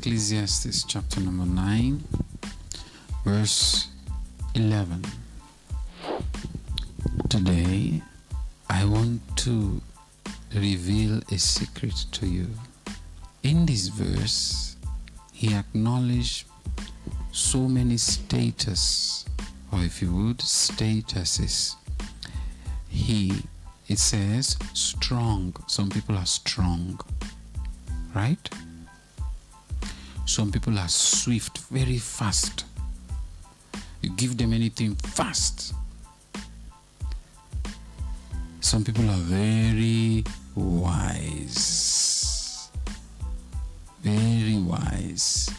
Ecclesiastes chapter number 9, verse 11. Today, I want to reveal a secret to you. In this verse, he acknowledged so many status, or if you would, statuses. He, it says, strong. Some people are strong, right? Some people are swift, very fast. You give them anything fast. Some people are very wise. Very wise.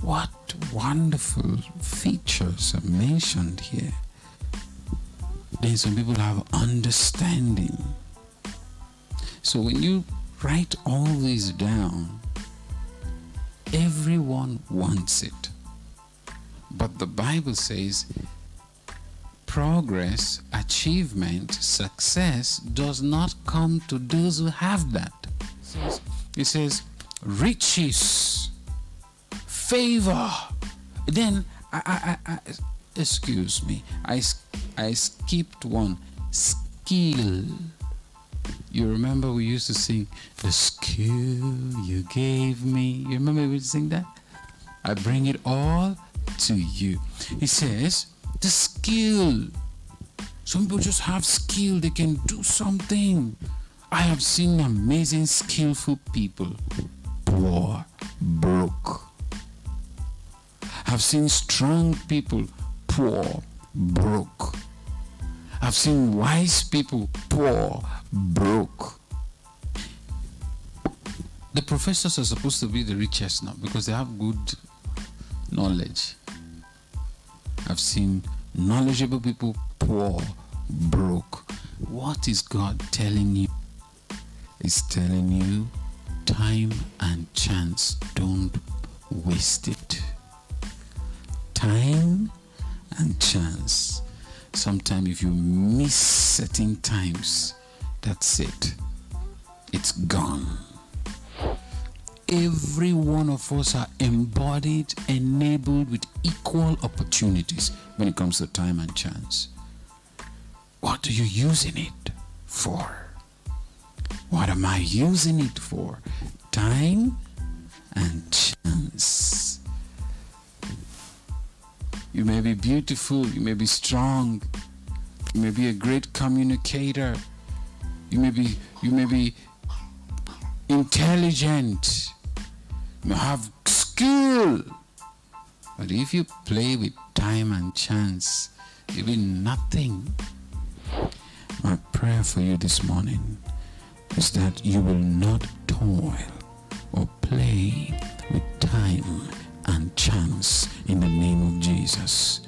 What wonderful features are mentioned here. Then some people have understanding. So when you write all these down, everyone wants it. But the Bible says progress, achievement, success does not come to those who have that. It says riches, favor. Then I, I, I, excuse me, I, I skipped one skill. You remember we used to sing the skill you gave me. You remember we sing that? I bring it all to you. He says the skill. Some people just have skill, they can do something. I have seen amazing, skillful people poor, broke. I've seen strong people poor, broke. I've seen wise people poor, broke. The professors are supposed to be the richest now because they have good knowledge. I've seen knowledgeable people poor, broke. What is God telling you? He's telling you time and chance. Don't waste it. Time and chance. Sometimes, if you miss certain times, that's it. It's gone. Every one of us are embodied, enabled with equal opportunities when it comes to time and chance. What are you using it for? What am I using it for? Time and chance. You may be beautiful, you may be strong, you may be a great communicator, you may be you may be intelligent, you may have skill. But if you play with time and chance, you'll be nothing. My prayer for you this morning is that you will not toil or play with time and chance in the name of Jesus.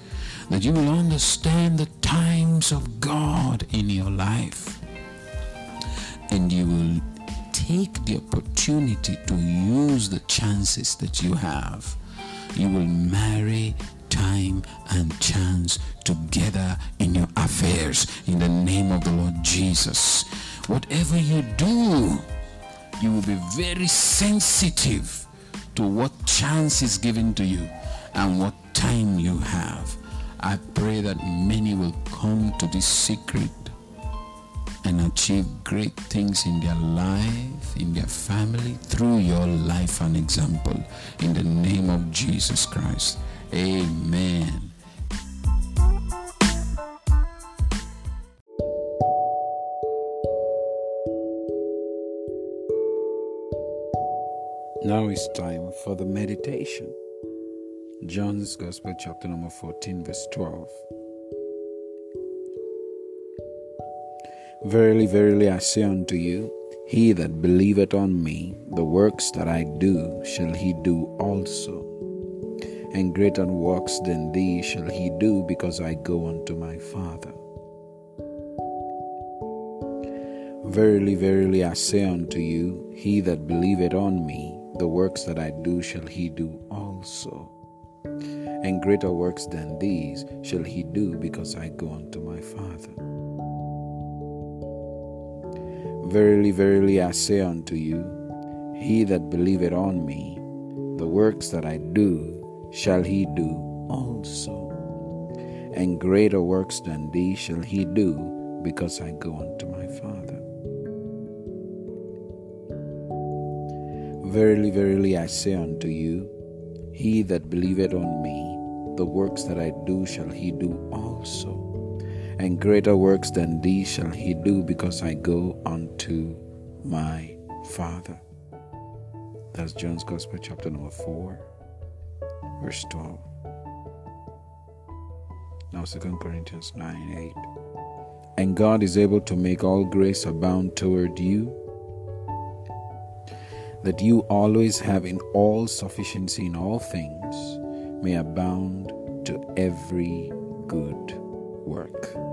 That you will understand the times of God in your life. And you will take the opportunity to use the chances that you have. You will marry time and chance together in your affairs in the name of the Lord Jesus. Whatever you do, you will be very sensitive to what chance is given to you and what time you have. I pray that many will come to this secret and achieve great things in their life, in their family, through your life and example. In the name of Jesus Christ. Amen. Now it's time for the meditation. John's Gospel, chapter number 14, verse 12. Verily, verily, I say unto you, he that believeth on me, the works that I do shall he do also. And greater works than these shall he do, because I go unto my Father. Verily, verily, I say unto you, he that believeth on me, the works that I do shall he do also. And greater works than these shall he do, because I go unto my Father. Verily, verily, I say unto you, he that believeth on me, The works that I do shall he do also. And greater works than these shall he do, because I go unto my Father. Verily, verily, I say unto you, he that believeth on me, the works that I do shall he do also. And greater works than these shall he do, because I go unto my Father. That's John's Gospel, chapter number 4, verse 12. Now, 2 Corinthians 9 8. And God is able to make all grace abound toward you, that you always having all sufficiency in all things may abound to every good work.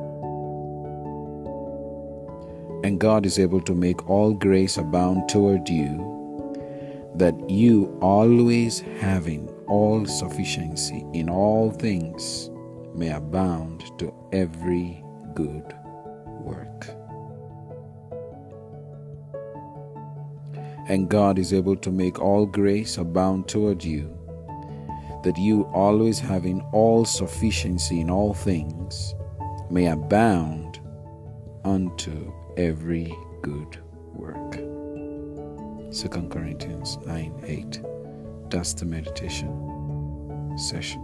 And God is able to make all grace abound toward you, that you always having all sufficiency in all things may abound to every good work. And God is able to make all grace abound toward you that you, always having all sufficiency in all things, may abound unto every good work. 2 Corinthians 9 8. That's the meditation session.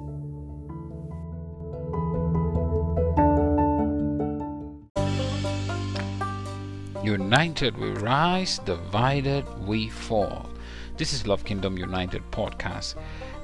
United we rise, divided we fall. This is Love Kingdom United podcast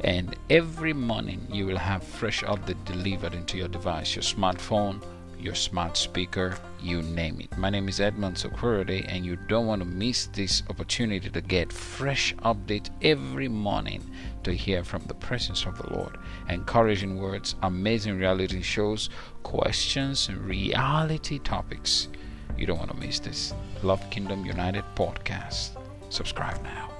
and every morning you will have fresh update delivered into your device your smartphone your smart speaker you name it. My name is Edmonds Owhorode and you don't want to miss this opportunity to get fresh update every morning to hear from the presence of the lord. Encouraging words amazing reality shows questions reality topics. You don't want to miss this. Love kingdom united podcast. Subscribe now